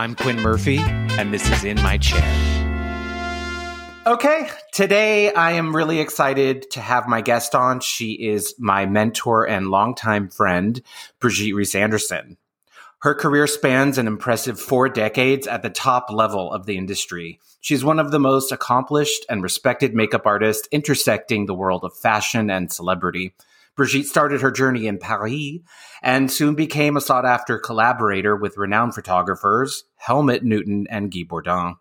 I'm Quinn Murphy, and this is In My Chair. Okay, today I am really excited to have my guest on. She is my mentor and longtime friend, Brigitte Reese Anderson. Her career spans an impressive four decades at the top level of the industry. She's one of the most accomplished and respected makeup artists intersecting the world of fashion and celebrity. Brigitte started her journey in Paris and soon became a sought after collaborator with renowned photographers Helmut Newton and Guy Bourdin.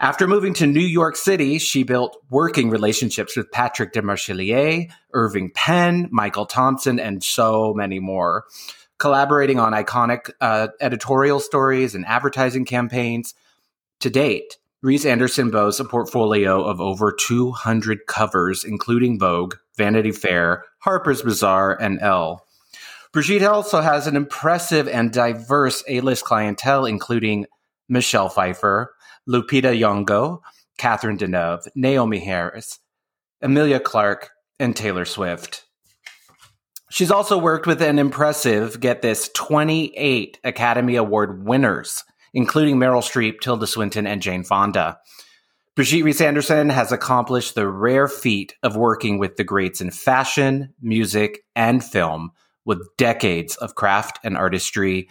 After moving to New York City, she built working relationships with Patrick Demarchelier, Irving Penn, Michael Thompson, and so many more, collaborating on iconic uh, editorial stories and advertising campaigns. To date, Reese Anderson boasts a portfolio of over 200 covers, including Vogue, Vanity Fair, Harper's Bazaar, and Elle. Brigitte also has an impressive and diverse A-list clientele, including Michelle Pfeiffer, Lupita Nyong'o, Catherine Deneuve, Naomie Harris, Emilia Clarke, and Taylor Swift. She's also worked with an impressive, get this, 28 Academy Award winners, including Meryl Streep, Tilda Swinton, and Jane Fonda. Brigitte Reese Anderson has accomplished the rare feat of working with the greats in fashion, music, and film with decades of craft and artistry.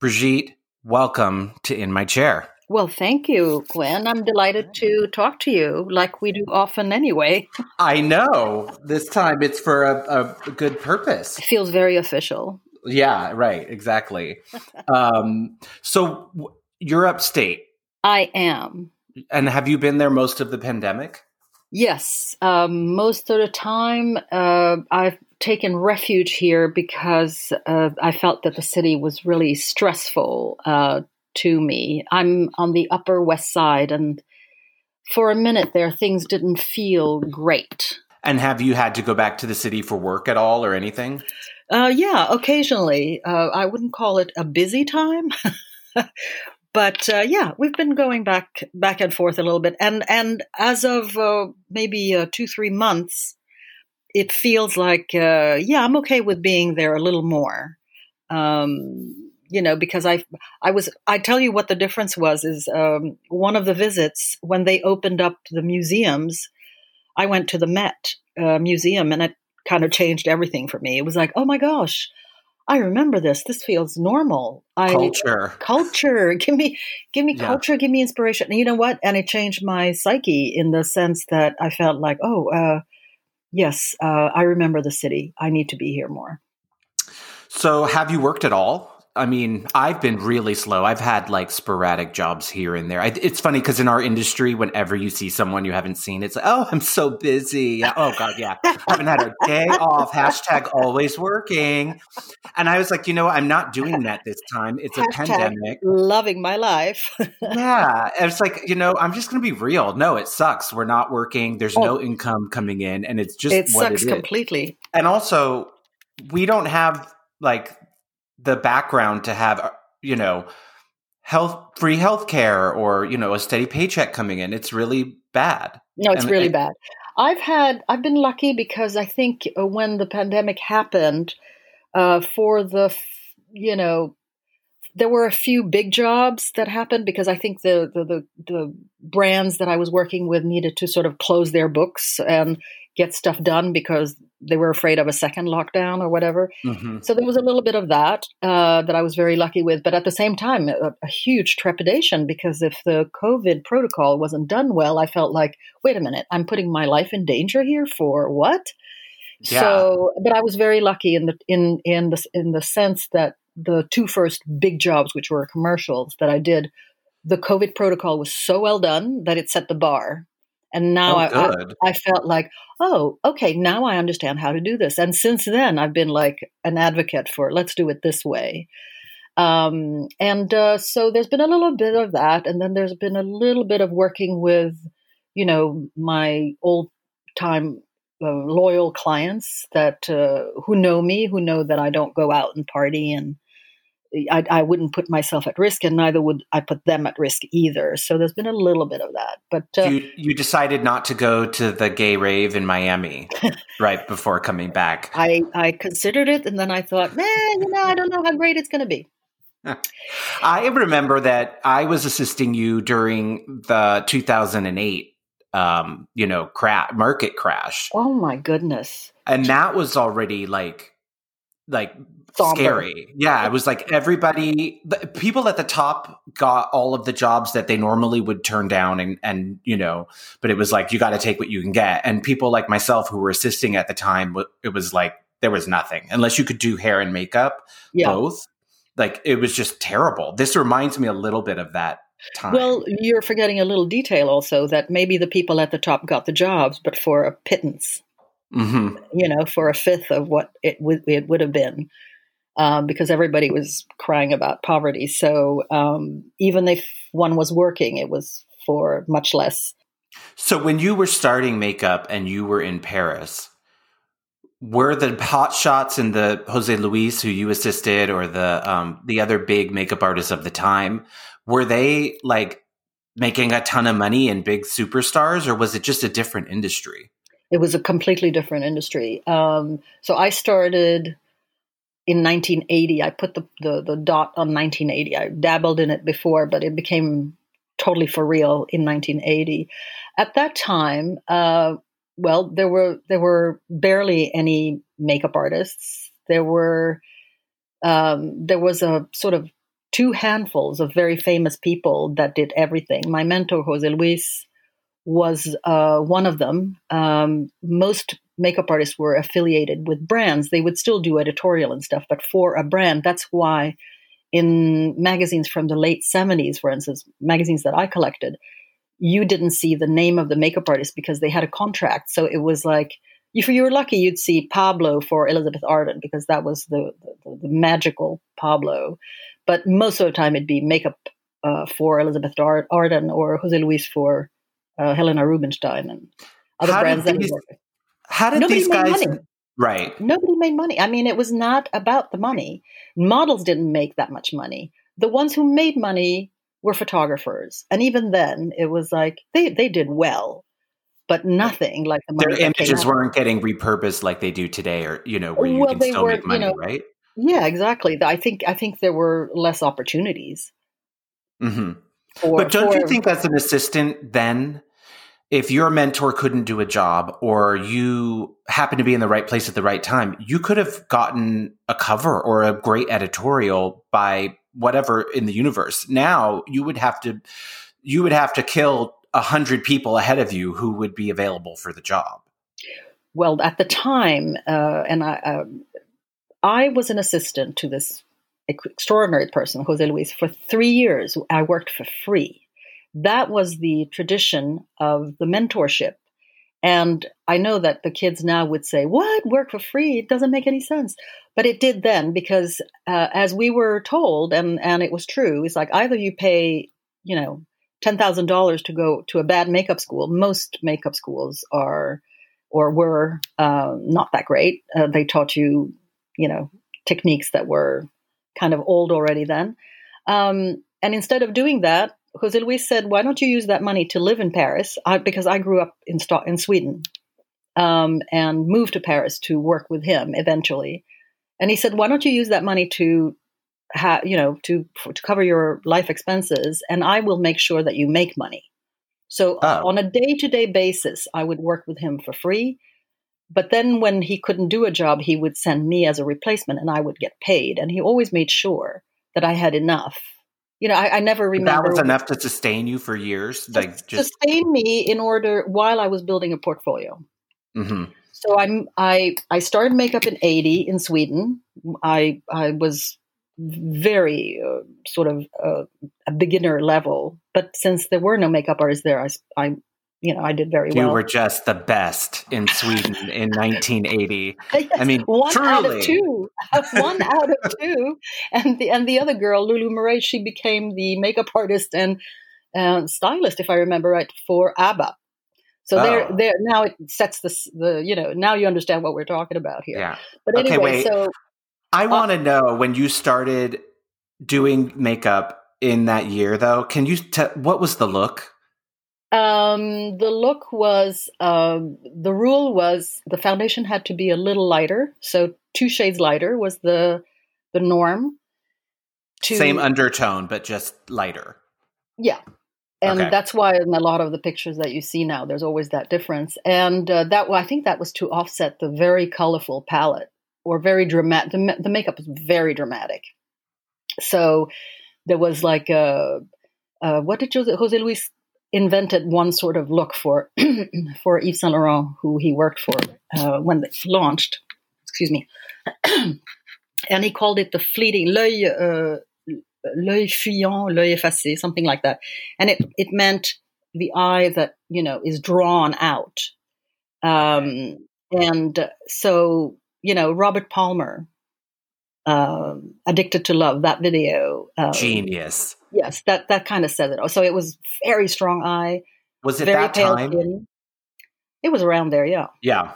Brigitte, welcome to In My Chair. Well, thank you, Quinn. I'm delighted to talk to you like we do often anyway. I know. This time it's for a, a good purpose. It feels very official. Yeah, right. Exactly. um, so you're upstate. I am. And have you been there most of the pandemic? Yes. Um, most of the time, uh, I've taken refuge here because uh, I felt that the city was really stressful uh, to me. I'm on the Upper West Side, and for a minute there, things didn't feel great. And have you had to go back to the city for work at all or anything? Uh, yeah, occasionally. Uh, I wouldn't call it a busy time. but uh, yeah, we've been going back back and forth a little bit, and and as of uh, maybe uh, two three months, it feels like uh, yeah, I'm okay with being there a little more. Um, you know, because I, I was, I tell you what the difference was is um, one of the visits when they opened up the museums, I went to the Met uh, Museum and it kind of changed everything for me. It was like, oh my gosh, I remember this. This feels normal. I, culture, culture. Give me, give me yeah. culture. Give me inspiration. And you know what? And it changed my psyche in the sense that I felt like, oh, uh, yes, uh, I remember the city. I need to be here more. So, have you worked at all I mean, I've been really slow. I've had like sporadic jobs here and there. I, it's funny because in our industry, whenever you see someone you haven't seen, it's like, oh, I'm so busy. Oh God, yeah, I haven't had a day off. Hashtag always working. And I was like, you know, I'm not doing that this time. It's Hashtag a pandemic. Loving my life. yeah, it's like you know, I'm just going to be real. No, it sucks. We're not working. There's oh. no income coming in, and it's just it sucks it completely. And also, we don't have like the background to have uh, you know health free health care or you know a steady paycheck coming in. It's really bad. No it's and, really and, bad. I've had i've been lucky because i think uh, when the pandemic happened uh, for the you know there were a few big jobs that happened because I think the, the, the the brands that I was working with needed to sort of close their books and get stuff done because they were afraid of a second lockdown or whatever. Mm-hmm. So there was a little bit of that uh, that I was very lucky with, but at the same time, a, a, huge trepidation because if the COVID protocol wasn't done well, I felt like, wait a minute, I'm putting my life in danger here for what? Yeah. So, but I was very lucky in the in in the in the sense that the two first big jobs, which were commercials that I did, the COVID protocol was so well done that it set the bar and now oh, I, I, I, felt like, oh, okay, now I understand how to do this. And since then, I've been like an advocate for let's do it this way. Um, and uh, so there's been a little bit of that. And then there's been a little bit of working with, you know, my old time uh, loyal clients that uh, who know me, who know that I don't go out and party and I, I, wouldn't put myself at risk, and neither would I put them at risk either. So there's been a little bit of that. But uh, you, you decided not to go to the gay rave in Miami right before coming back. I I considered it, and then I thought, man, you know, I don't know how great it's going to be. I remember that I was assisting you during the 2008 um, you know, cra- market crash. Oh my goodness. And that was already like like Somber. scary. Yeah, it was like everybody the people at the top got all of the jobs that they normally would turn down and and you know, but it was like you got to take what you can get. And people like myself who were assisting at the time it was like there was nothing unless you could do hair and makeup Yeah. both. Like it was just terrible. This reminds me a little bit of that time. Well, you're forgetting a little detail also that maybe the people at the top got the jobs, but for a pittance, hmm you know, for a fifth of what it would it would have been, um, because everybody was crying about poverty. So um, even if one was working, it was for much less. So when you were starting makeup and you were in Paris, were the hot shots and the Jose Luis who you assisted or the um, the other big makeup artists of the time, were they like making a ton of money and big superstars or was it just a different industry? It was a completely different industry. Um, so I started in 1980. I put the, the the dot on 1980. I dabbled in it before, but it became totally for real in 1980. At that time, uh, well, there were there were barely any makeup artists. There were um, there was a sort of two handfuls of very famous people that did everything. My mentor Jose Luis was uh, one of them. Um, most makeup artists were affiliated with brands. They would still do editorial and stuff, but for a brand, that's why in magazines from the late 70s, for instance, magazines that I collected, you didn't see the name of the makeup artist because they had a contract. So it was like, if you were lucky, you'd see Pablo for Elizabeth Arden because that was the, the, the magical Pablo. But most of the time, it'd be makeup uh, for Elizabeth Arden or Jose Luis for uh, Helena Rubinstein and other How brands that these-. How did Nobody these made guys money. Right. Nobody made money. I mean, it was not about the money. Models didn't make that much money. The ones who made money were photographers, and even then, it was like they they did well, but nothing like the money. Their images weren't getting repurposed like they do today or you know, where you Well, can still were, make you money, know, right? Yeah, exactly. I think I think there were less opportunities. hmm For, But don't you think as an assistant then if your mentor couldn't do a job or you happen to be in the right place at the right time, you could have gotten a cover or a great editorial by whatever in the universe. Now you would have to you would have to kill a hundred people ahead of you who would be available for the job. well at the time uh, and i um, i was an assistant to this extraordinary person jose luis for three years i worked for free that was the tradition of the mentorship. And i know that the kids now would say what? Work for free? It doesn't make any sense. But it did then because uh, as we were told and and it was true it's like either you pay you know $10000 to go to a bad makeup school. Most makeup schools are or were uh, not that great. Uh, they taught you, you know, techniques that were kind of old already then. Um, and instead of doing that, Jose Luis said, "Why don't you use that money to live in Paris?" I, because I grew up in in Sweden um, and moved to Paris to work with him eventually. And he said, "Why don't you use that money to, ha- you know, to to cover your life expenses, and I will make sure that you make money." So Oh. on a day to day basis, I would work with him for free. But then when he couldn't do a job, he would send me as a replacement and I would get paid. And he always made sure that I had enough. You know, I, I never remember. That was enough to sustain you for years. Like just sustain me in order while I was building a portfolio. mhm. So I'm I I started makeup in '80 in Sweden. I I was very uh, sort of uh, a beginner level, but since there were no makeup artists there, I I you know I did very you well. You were just the best in Sweden in 1980. Yes, I mean, one out of two, one out of two, and the and the other girl, Lulu Murray, she became the makeup artist and uh, stylist, if I remember right, for ABBA. So there, Oh. there now it sets the the you know now you understand what we're talking about here. Yeah. But Okay, anyway, wait. so I Uh, want to know when you started doing makeup in that year, though. Can you tell what was the look? Um, the look was uh, the rule was the foundation had to be a little lighter, so two shades lighter was the the norm. to Same undertone, but just lighter. yeah. And Okay. that's why in a lot of the pictures that you see now, there's always that difference. And uh, that I think that was to offset the very colorful palette or very dramatic. The, the makeup was very dramatic. So there was like a, uh, what did Jose, Jose Luis invented one sort of look for for Yves Saint Laurent, who he worked for uh, when they launched. Excuse me, and he called it the fleeting l'œil, uh, l'œil fuyant, l'œil effacé, something like that, and it it meant the eye that you know is drawn out. Um, and uh, so you know Robert Palmer, um, addicted to love, that video. Um, Genius. Yes, that that kind of says it. Oh so it was very strong eye, Was it very that pale time? skin. It was around there, yeah. Yeah.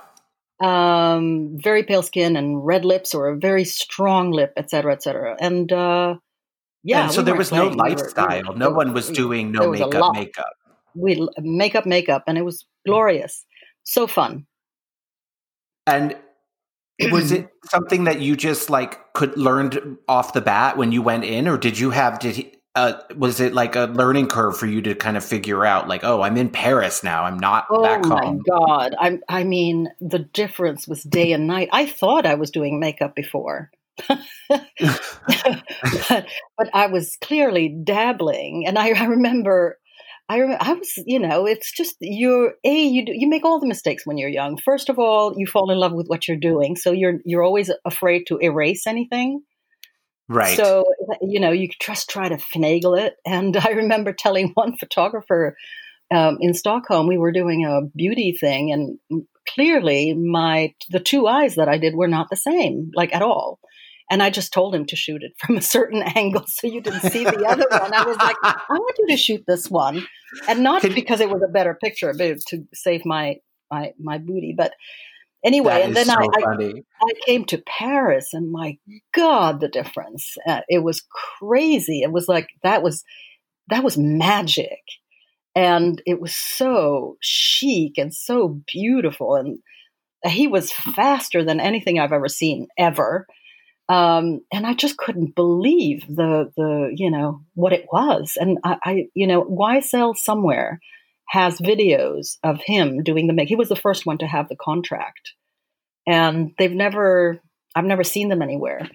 Um, very pale skin and red lips, or a very strong lip, et cetera, et cetera. And uh, yeah, And so we there was no playing. We were- we were- lifestyle. no one was doing no was makeup, makeup. We makeup, makeup, and it was glorious, so fun. And was it something that you just like could learned off the bat when you went in, or did you have did he, uh, was it like a learning curve for you to kind of figure out like, oh, I'm in Paris now, I'm not Oh back my god! I I mean, the difference was day and night. I thought I was doing makeup before, but, but I was clearly dabbling, and I, I remember. I, rem- I was, you know, it's just you're a you do, you make all the mistakes when you're young. First of all, you fall in love with what you're doing, so you're you're always afraid to erase anything. Right. So, you know, you could just try to finagle it. And I remember telling one photographer um, in Stockholm, we were doing a beauty thing, and clearly my the two eyes that I did were not the same, like at all. And I just told him to shoot it from a certain angle so you didn't see the other one. I was like, I want you to shoot this one, and not because it was a better picture, but to save my my my booty. But anyway, That and then so I, I. I came to Paris, and my God, the difference! Uh, it was crazy. It was like that was that was magic, and it was so chic and so beautiful. And he was faster than anything I've ever seen ever. Um, and I just couldn't believe the the you know what it was. And I, I you know YSL somewhere has videos of him doing the make. He was the first one to have the contract. And they've never i've never seen them anywhere.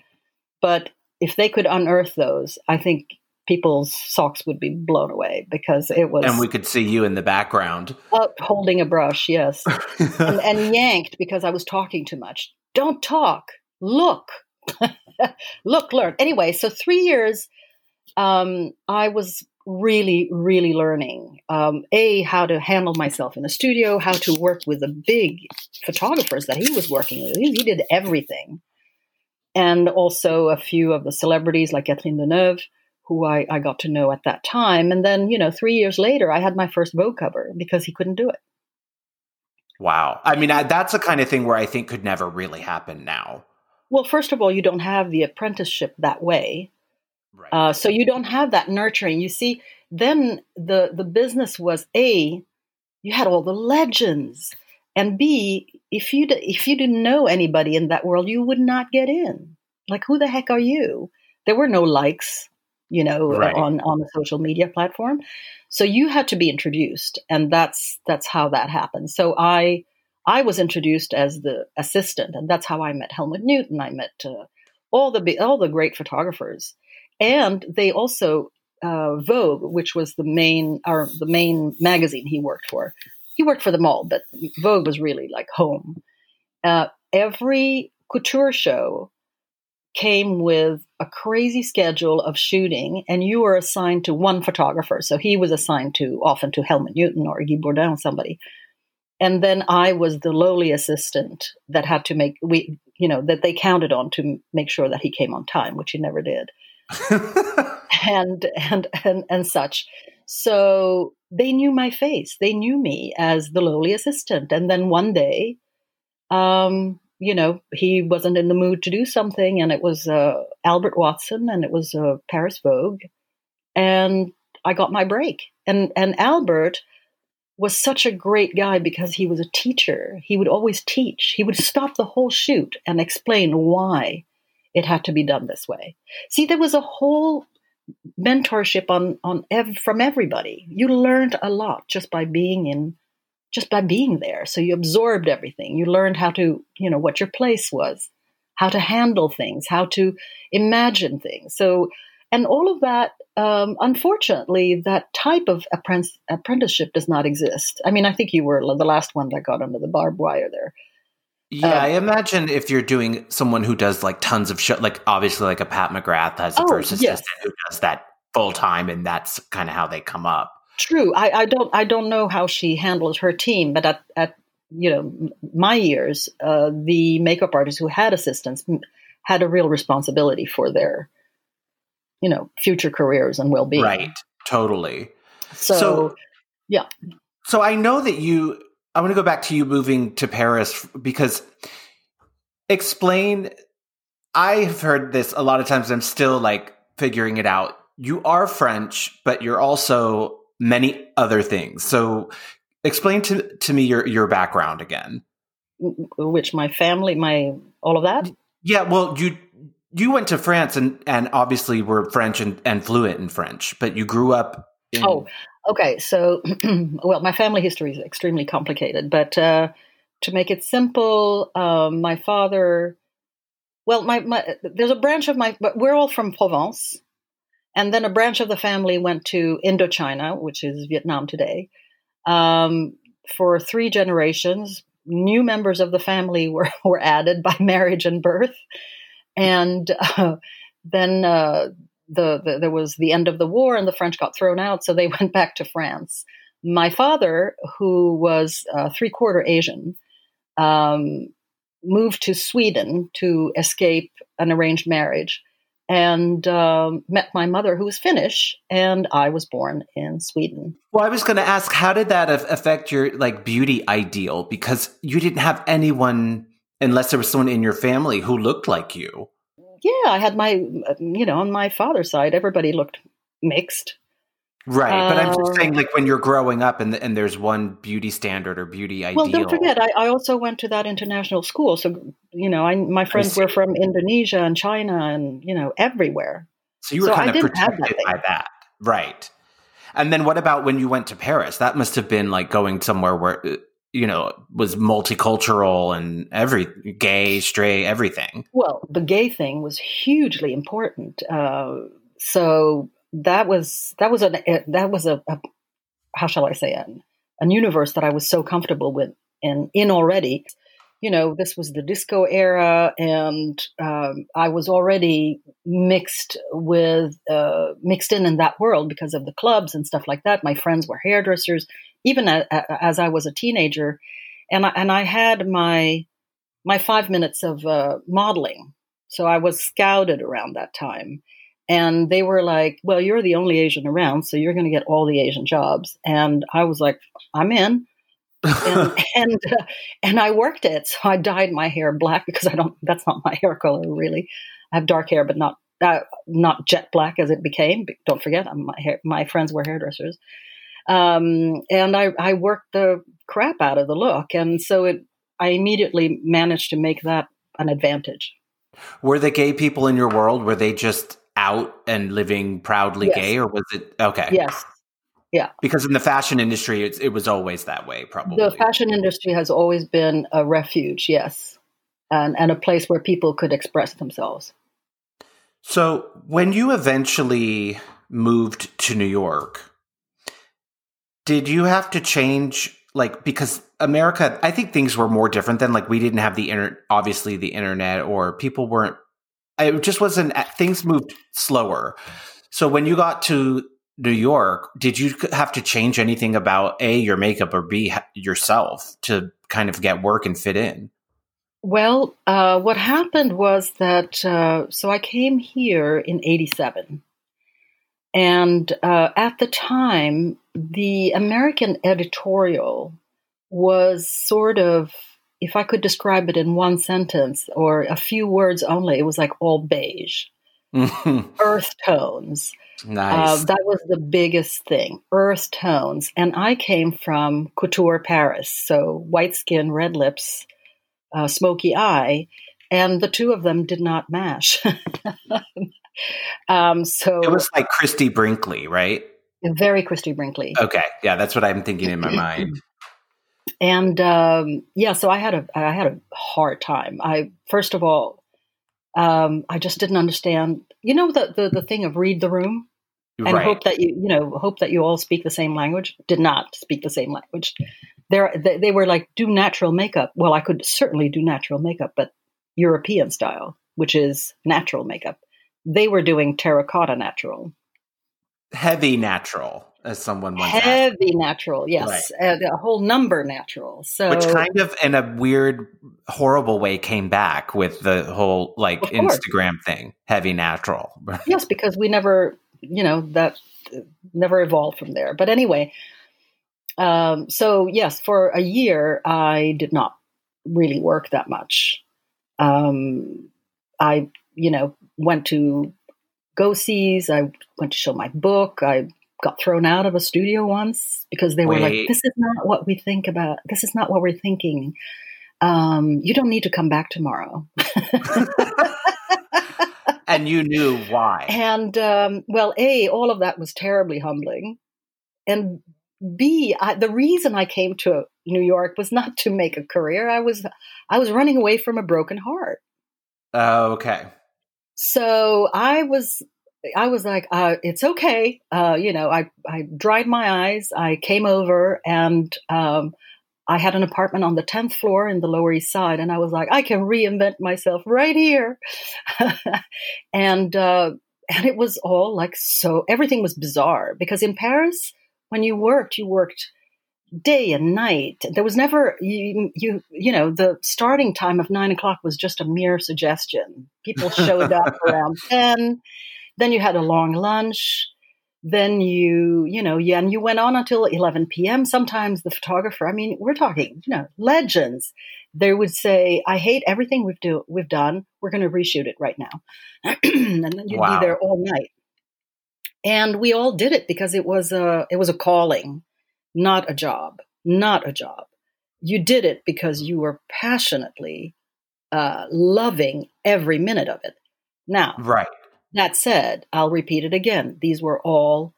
But if they could unearth those i think people's socks would be blown away because it was And we could see you in the background. up holding a brush yes. And, and yanked because i was talking too much. Don't talk. Look. Look learn. Anyway so three years um, i was really really learning um, a how to handle myself in the studio how to work with the big photographers that he was working with. He, he did everything. And also a few of the celebrities like Catherine Deneuve who I, I got to know at that time. And then you know three years later i had my first vogue cover because he couldn't do it. Wow. I mean, I, that's the kind of thing where I think could never really happen now. well first of all you don't have the apprenticeship that way Right. Uh, so you don't have that nurturing. You see, then the the business was a you had all the legends, and b if you if you didn't know anybody in that world, you would not get in. Like who the heck are you? There were no likes, you know, Right. on on the social media platform. So you had to be introduced, and that's that's how that happened. So I I was introduced as the assistant, and that's how I met Helmut Newton. I met uh, all the all the great photographers and they also uh, Vogue, which was the main or the main magazine he worked for. He worked for them all, but Vogue was really like home. Uh, every couture show came with a crazy schedule of shooting, and you were assigned to one photographer. So he was assigned to often to Helmut Newton or Guy Bourdin, somebody. And then I was the lowly assistant that had to make we, you know, that they counted on to make sure that he came on time, which he never did and and and and such. So they knew my face. They knew me as the lowly assistant. And then one day, um, you know, he wasn't in the mood to do something, and it was uh, Albert Watson, and it was uh, Paris Vogue, and I got my break. And and Albert was such a great guy because he was a teacher. He would always teach. He would stop the whole shoot and explain why it had to be done this way. See, there was a whole mentorship on on ev- from everybody. You learned a lot just by being in just by being there. So you absorbed everything. You learned how to, you know, what your place was, how to handle things, how to imagine things. So and all of that um, unfortunately that type of apprenticeship does not exist i mean i think you were the last one that got under the barbed wire there yeah, um, I imagine if you're doing someone who does like tons of show, like obviously like a Pat McGrath has a oh, first assistant yes. who does that full time, and that's kind of how they come up. True. I, I, don't I don't know how she handles her team, but at, at you know my years, uh, the makeup artists who had assistants had a real responsibility for their you know future careers and well being. Right. Totally. So, so yeah. So I know that you I want to go back to you moving to Paris because explain. I've heard this a lot of times. I'm still like figuring it out. You are French, but you're also many other things. So explain to, to me your, your background again. Which my family, my, all of that? Yeah. Well, you, you went to France and, and obviously were French and, and fluent in French, but you grew up in, oh, Okay, so well, my family history is extremely complicated, but uh, to make it simple, um, my father, well, my, my there's a branch of my, but we're all from Provence, and then a branch of the family went to Indochina, which is Vietnam today. Um, for three generations, new members of the family were were added by marriage and birth, and uh, then uh, the, the, there was the end of the war and the French got thrown out, so they went back to France. My father, who was uh, three quarter Asian, um, moved to Sweden to escape an arranged marriage and um, met my mother, who was Finnish, and I was born in Sweden. Well, I was going to ask, how did that affect your like beauty ideal? Because you didn't have anyone, unless there was someone in your family who looked like you yeah, I had my, you know, on my father's side, everybody looked mixed. Right, but I'm just saying, uh, like when you're growing up, and and there's one beauty standard or beauty ideal. Well, don't forget, I, I also went to that international school, so you know, I my friends were from Indonesia and China, and you know, everywhere. So you were so kind I of protected that by that, right? And then what about when you went to Paris? That must have been like going somewhere where uh, you know was multicultural and every gay straight everything. Well the gay thing was hugely important. Uh, so that was that was a that was a, a how shall i say an, an universe that i was so comfortable with and in already. You know this was the disco era and um, i was already mixed with uh, mixed in in that world because of the clubs and stuff like that. My friends were hairdressers even a, a, as I was a teenager, and I, and I had my my five minutes of uh, modeling. So I was scouted around that time, and they were like, "Well, you're the only Asian around, so you're going to get all the Asian jobs." And I was like, "I'm in." and and, uh, and I worked it. So I dyed my hair black because I don't. That's not my hair color really. I have dark hair, but not uh, not jet black as it became. Don't forget, I'm, my hair, my friends were hairdressers, um, and I, I worked the crap out of the look. And so it, I immediately managed to make that an advantage. Were the gay people in your world, were they just out and living proudly yes. gay or was it okay? Yes. Yeah. Because in the fashion industry, it, it was always that way, probably. The fashion industry has always been a refuge, yes, and, and a place where people could express themselves. So when you eventually moved to New York, did you have to change like because America I think things were more different than like we didn't have the internet obviously the internet or people weren't it just wasn't things moved slower. So when you got to New York, did you have to change anything about A your makeup or B yourself to kind of get work and fit in? Well, uh, what happened was that uh, so I came here in '87, and uh, at the time, the American editorial was sort of, if I could describe it in one sentence or a few words only, it was like all beige, earth tones. Nice. Uh, that was the biggest thing, earth tones. And I came from couture Paris, so white skin, red lips, uh, smoky eye. and the two of them did not mash. um, so it was like Christie Brinkley, right? Very Christie Brinkley. Okay, yeah, that's what I'm thinking in my mind. And um, yeah, so I had a I had a hard time. I first of all, um, I just didn't understand. You know the, the the thing of read the room and right. hope that you you know hope that you all speak the same language. Did not speak the same language. There they, they were like do natural makeup. Well, I could certainly do natural makeup, but European style, which is natural makeup. They were doing terracotta natural. Heavy natural, as someone once Heavy asked. natural, yes. Right. Uh, a whole number natural. So Which kind of in a weird, horrible way came back with the whole like Instagram thing. Heavy natural. yes, because we never, you know, that never evolved from there. But anyway, um, so yes, for a year I did not really work that much. Um, I, you know, went to go sees. I went to show my book. I got thrown out of a studio once because they were Wait. like, "This is not what we think about. This is not what we're thinking. Um, you don't need to come back tomorrow." and you knew why. And um, well, a all of that was terribly humbling, and b I, the reason I came to New York was not to make a career. I was I was running away from a broken heart. Oh, okay. So I was I was like, uh, it's okay. Uh, you know, I, I dried my eyes. I came over and um, I had an apartment on the 10th floor in the Lower East Side. And I was like, I can reinvent myself right here. and, uh, and it was all like so, everything was bizarre because in Paris, when you worked, you worked day and night. There was never you you you know the starting time of nine o'clock was just a mere suggestion. People showed up around ten. Then you had a long lunch. Then you you know yeah, and you went on until eleven p.m. Sometimes the photographer, I mean, we're talking you know legends. They would say, "I hate everything we've do we've done. We're going to reshoot it right now," and then you'd Wow. be there all night. And we all did it because it was a it was a calling not a job, not a job. You did it because you were passionately uh, loving every minute of it. Now, Right. that said, I'll repeat it again. These were all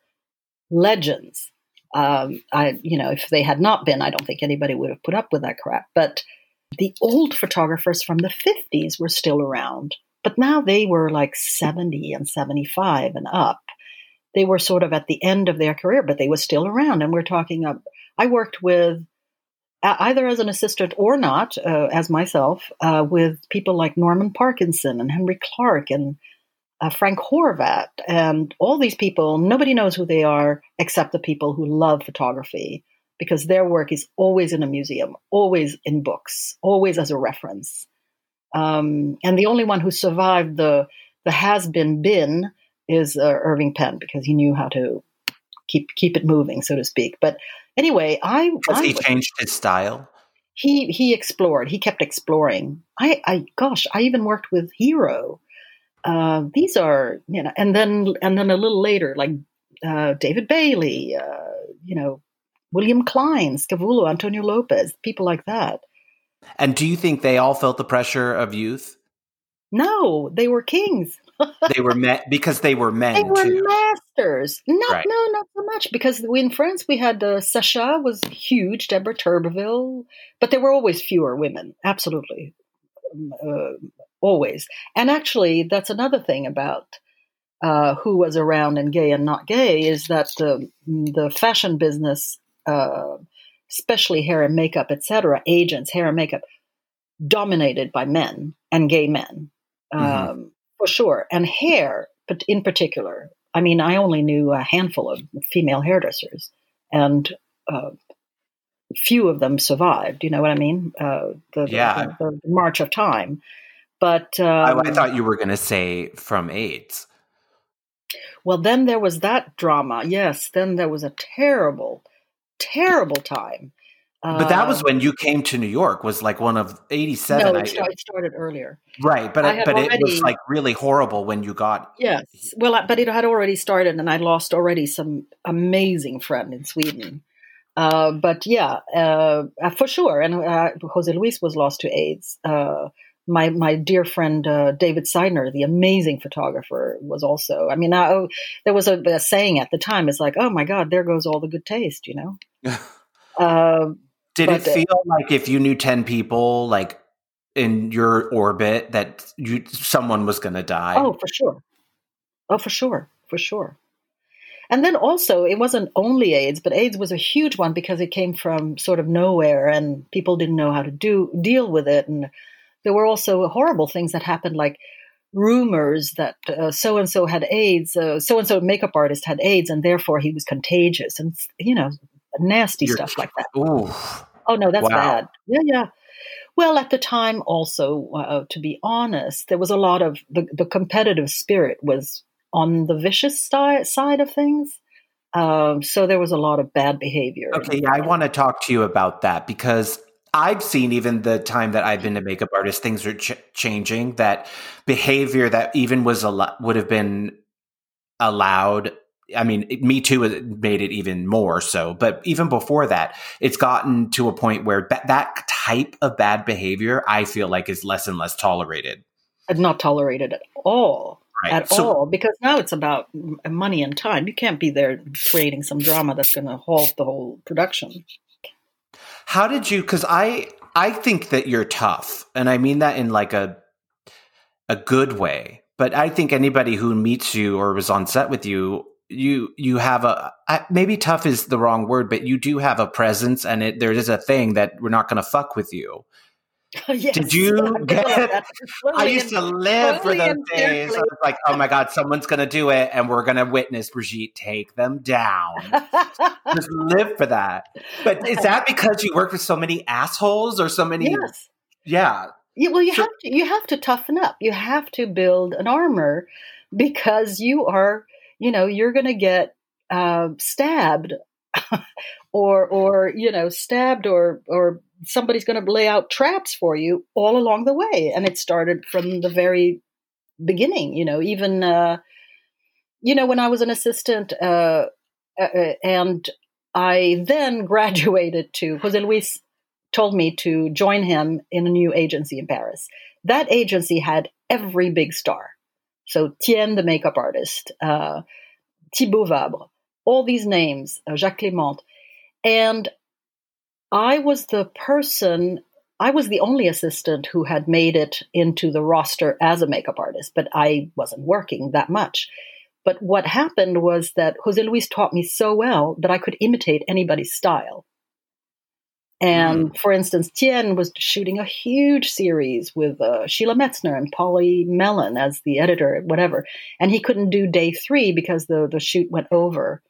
legends. Um, I, you know, if they had not been, I don't think anybody would have put up with that crap. But the old photographers from the 50s were still around, but now they were like 70 and 75 and up they were sort of at the end of their career, but they were still around. And we're talking. I worked with either as an assistant or not, uh, as myself, uh, with people like Norman Parkinson and Henry Clarke and uh, Frank Horvat and all these people. Nobody knows who they are except the people who love photography because their work is always in a museum, always in books, always as a reference. Um, and the only one who survived the the has been been is uh, Irving Penn because he knew how to keep keep it moving, so to speak. But anyway, I, he changed his style? he he explored. He kept exploring. I, I gosh, I even worked with Hero. Uh, these are you know, and then and then a little later, like uh, David Bailey, uh, you know, William Klein, Scavullo, Antonio Lopez, people like that. And do you think they all felt the pressure of youth? No, they were kings. They were men because they were men They were too. masters. Not Right. no, not so much because we, in France we had uh, Sacha was huge, Deborah Turbeville, but there were always fewer women. Absolutely, Um, uh, always. And actually, that's another thing about uh, who was around and gay and not gay is that the the fashion business, uh, especially hair and makeup, etc., agents, hair and makeup, dominated by men and gay men um, Mhm. For sure, and hair, but in particular. I mean, I only knew a handful of female hairdressers, and uh, few of them survived. You know what I mean? Uh, the, Yeah. the, the march of time. But I, um, I thought you were going to say from AIDS. Well, then there was that drama. Yes, then there was a terrible, terrible time. But that was Uh, when you came to New York. Was like one of eighty-seven. no, it started, started earlier. right, but I it, but it was like really horrible when you got. Yes, well, but it had already started, and I lost already some amazing friend in Sweden. Uh, but yeah, uh, uh, for sure. And uh, Jose Luis was lost to AIDS. Uh, my my dear friend uh, David Seidner, the amazing photographer, was also. I mean, I, there was a, a, saying at the time. It's like, oh my God, there goes all the good taste, you know. Did but, it feel like if you knew ten people, like in your orbit, that you someone was going to die? Oh, for sure. Oh, for sure, for sure. And then also, it wasn't only AIDS, but AIDS was a huge one because it came from sort of nowhere, and people didn't know how to do deal with it, and there were also horrible things that happened, like rumors that so and so had AIDS, so and so makeup artist had AIDS, and therefore he was contagious, and you know, nasty You're, stuff like that. Ooh. Oh no, that's wow. bad. Yeah, yeah. Well, at the time, also, uh, to be honest, there was a lot of the, the competitive spirit was on the vicious sti- side of things. Um, so there was a lot of bad behavior. Okay, yeah, I want to talk to you about that because I've seen even the time that I've been a makeup artist, things are ch- changing. That behavior that even was a al- would have been allowed. I mean, Me Too made it even more so. But even before that, it's gotten to a point where ba- that type of bad behavior, I feel like, is less and less tolerated. Not tolerated at all. Right. At so, all, because now it's about money and time. You can't be there creating some drama that's going to halt the whole production. How did you? Because I I think that you're tough, and I mean that in like a a good way. But I think anybody who meets you or was on set with you, you you have a maybe tough is the wrong word, but you do have a presence, and it, there is a thing that we're not going to fuck with you. yes. Did you get? I used to live for those days. I was like, "Oh my god, someone's going to do it, and we're going to witness Brigitte take them down." Just live for that. But is that because you work with so many assholes or so many? Yes. Yeah. yeah well, you have to. You have to toughen up. You have to build an armor because you are. You know, you're going to get uh, stabbed, or or you know, stabbed or or somebody's going to lay out traps for you all along the way. And it started from the very beginning, you know, even, uh, you know, when I was an assistant, uh, uh, and I then graduated to Jose Luis told me to join him in a new agency in Paris. That agency had every big star. So Tyen, the makeup artist, uh, Thibaut Vabre, all these names, uh, Jacques Clément. And I was the person, I was the only assistant who had made it into the roster as a makeup artist, but I wasn't working that much. But what happened was that Jose Luis taught me so well that I could imitate anybody's style. And mm. for instance, Tyen was shooting a huge series with uh, Sheila Metzner and Polly Mellen as the editor, whatever. And he couldn't do day three because the, the shoot went over.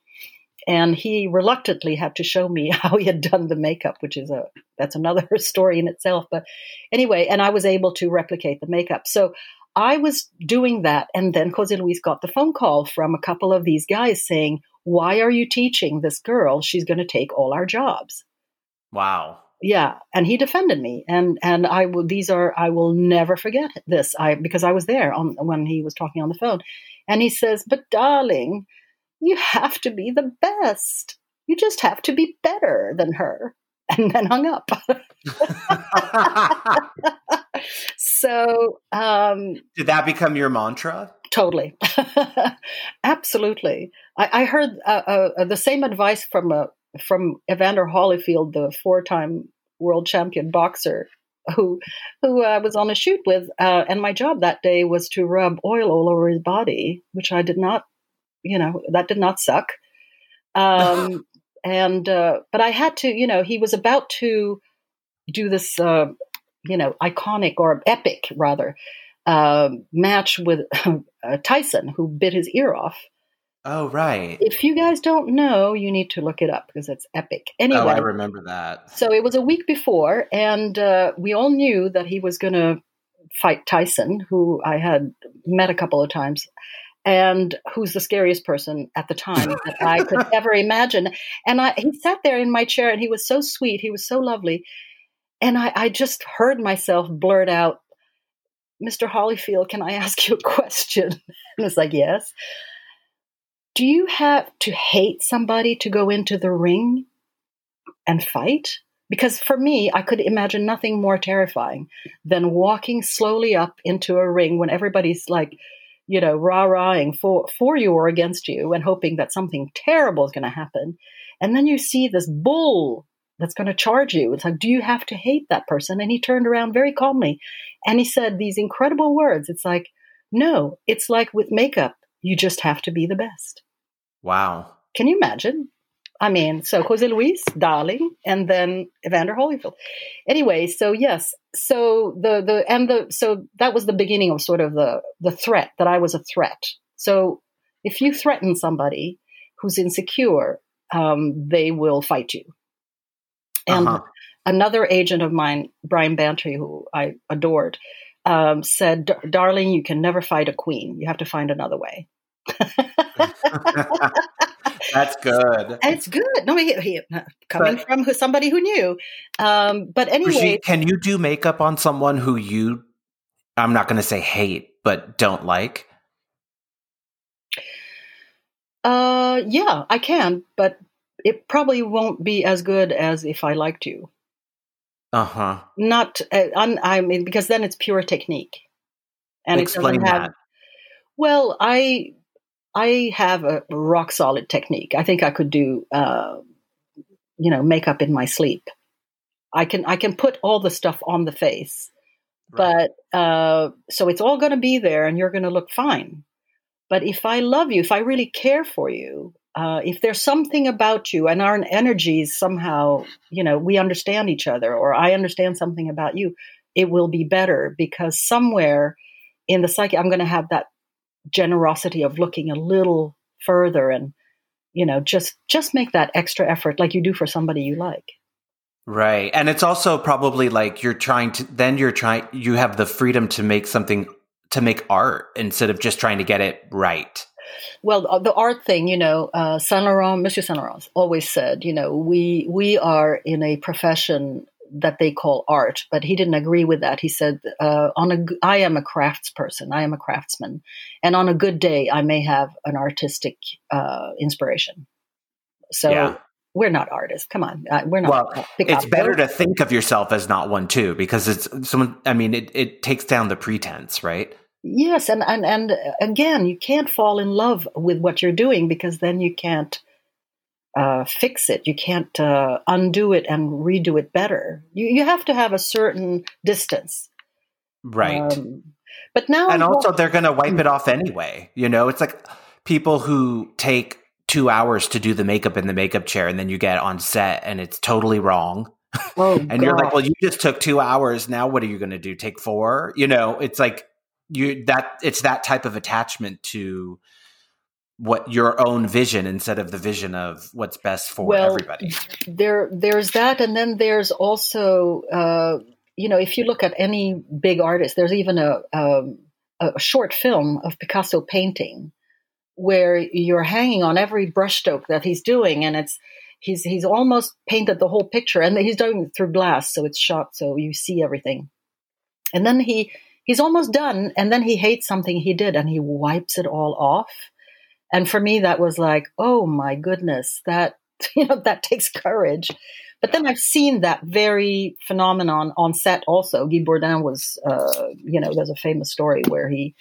And he reluctantly had to show me how he had done the makeup which is a that's another story in itself. But anyway and i was able to replicate the makeup. So i was doing that and then jose luis got the phone call from a couple of these guys saying why are you teaching this girl? She's going to take all our jobs wow yeah and he defended me and and i will these are i will never forget this i because i was there on when he was talking on the phone and he says but darling you have to be the best. You just have to be better than her. And then hung up. so, um, did that become your mantra? Totally, absolutely. I, I heard uh, uh, the same advice from uh, from Evander Holyfield, the four-time world champion boxer, who who I was on a shoot with, uh, and my job that day was to rub oil all over his body, which I did not you know, that did not suck. Um, and, uh, but I had to, you know, he was about to do this, uh, you know, iconic or epic rather, uh, match with uh, Tyson, who bit his ear off. Oh, right. If you guys don't know, you need to look it up because it's epic. Anyway, oh, I remember that. So it was a week before, and uh, we all knew that he was going to fight Tyson, who I had met a couple of times and who's the scariest person at the time that I could ever imagine. And I, he sat there in my chair and he was so sweet. He was so lovely. And I, I just heard myself blurt out, Mr. Holyfield, can I ask you a question? And it's like, yes. Do you have to hate somebody to go into the ring and fight? Because for me, I could imagine nothing more terrifying than walking slowly up into a ring when everybody's like, you know, rah rahing for, for you or against you and hoping that something terrible is going to happen. And then you see this bull that's going to charge you. It's like, do you have to hate that person? And he turned around very calmly and he said these incredible words. It's like, no, it's like with makeup, you just have to be the best. Wow. Can you imagine? I mean, so Jose Luis, Darling, and then Evander Holyfield. Anyway, so yes, so the the and the so that was the beginning of sort of the the threat that I was a threat. So if you threaten somebody who's insecure, um, they will fight you. And uh-huh. another agent of mine, Brian Bantry, who I adored, um, said, "Darling, you can never fight a queen. You have to find another way." That's good. It's good. No, he, he coming but, from somebody who knew. Um, but anyway, can you do makeup on someone who you? I'm not going to say hate, but don't like. Uh, yeah, I can, but it probably won't be as good as if I liked you. Uh huh. Not, uh, un, I mean, because then it's pure technique, and Explain it doesn't have. That. Well, I I have a rock solid technique. I think I could do, uh, you know, makeup in my sleep. I can I can put all the stuff on the face, right. but uh, so it's all going to be there, and you're going to look fine. But if I love you, if I really care for you, uh, if there's something about you and our energies somehow, you know, we understand each other, or I understand something about you, it will be better because somewhere in the psyche, I'm going to have that generosity of looking a little further and you know just just make that extra effort like you do for somebody you like. Right. And it's also probably like you're trying to then you're trying you have the freedom to make something to make art instead of just trying to get it right well uh, the art thing you know uh, saint laurent monsieur saint laurent always said you know we we are in a profession that they call art, but he didn't agree with that. He said, uh, "On a, I am a craftsperson. I am a craftsman, and on a good day, I may have an artistic uh, inspiration." So yeah. we're not artists. Come on, uh, we're not. Well, it's better to think of yourself as not one too, because it's someone. I mean, it it takes down the pretense, right? Yes, and and and again, you can't fall in love with what you're doing because then you can't uh, fix it. You can't uh, undo it and redo it better. You you have to have a certain distance, right? Um, but now, and also they're going to wipe it off anyway. You know, it's like people who take two hours to do the makeup in the makeup chair, and then you get on set and it's totally wrong. Oh, and God. you're like, well, you just took two hours. Now, what are you going to do? Take four? You know, it's like you that it's that type of attachment to what your own vision instead of the vision of what's best for well, everybody. There, there's that, and then there's also, uh, you know, if you look at any big artist, there's even a, um, a short film of Picasso painting where you're hanging on every brushstroke that he's doing, and it's he's he's almost painted the whole picture, and he's doing it through glass, so it's shot so you see everything, and then he he's almost done, and then he hates something he did, and he wipes it all off and for me, that was like, oh my goodness, that, you know, that takes courage. But then I've seen that very phenomenon on set also. Guy Bourdin was, uh, you know, there's a famous story where he,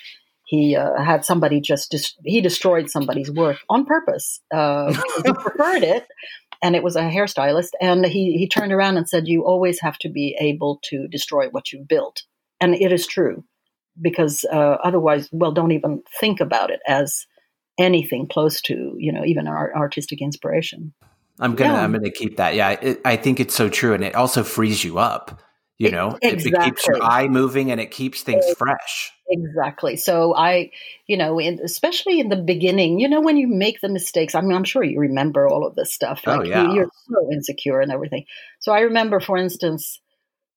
he uh, had somebody just, dis- he destroyed somebody's work on purpose. Uh, he preferred it. And it was a hairstylist. And he, he turned around and said, you always have to be able to destroy what you've built. And it is true because uh, otherwise, well, don't even think about it as anything close to you know even our artistic inspiration i'm gonna yeah. i'm gonna keep that yeah it, i think it's so true and it also frees you up you know exactly. it keeps your eye moving and it keeps things fresh exactly so i you know in, especially in the beginning you know when you make the mistakes i mean i'm sure you remember all of this stuff like oh, yeah. you, are so insecure and everything so i remember for instance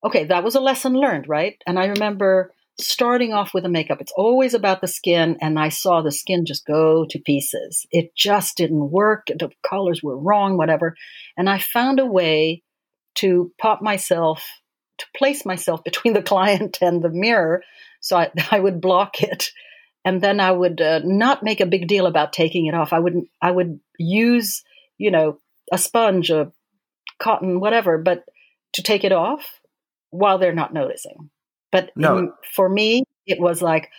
okay that was a lesson learned right and i remember starting off with a makeup. It's always about the skin, and I saw the skin just go to pieces. It just didn't work. The colors were wrong, whatever. And I found a way to pop myself, to place myself between the client and the mirror. So I, I would block it. And then I would uh, not make a big deal about taking it off. I would I would use, you know, a sponge, a cotton, whatever, but to take it off while they're not noticing. But No. in- for me, it was like,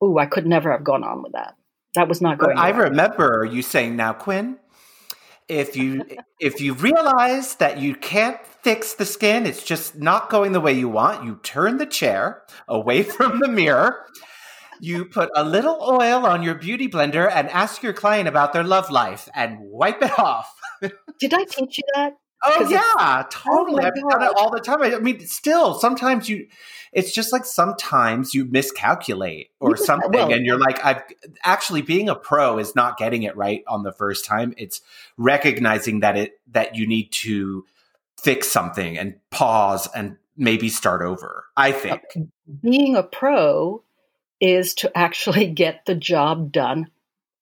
oh, I could never have gone on with that. That was not But going. I remember you saying, "Now, Quinn, if you if you realize that you can't fix the skin, it's just not going the way you want. You turn the chair away from the mirror." You put a little oil on your beauty blender and ask your client about their love life and wipe it off. Did I teach you that? Oh yeah, oh totally. my I've done it all the time. I mean, still, sometimes you, it's just like sometimes you miscalculate or You something, well- and you're like, I've actually being a pro is not getting it right on the first time. It's recognizing that it that you need to fix something and pause and maybe start over. I uh, think. Being a pro is to actually get the job done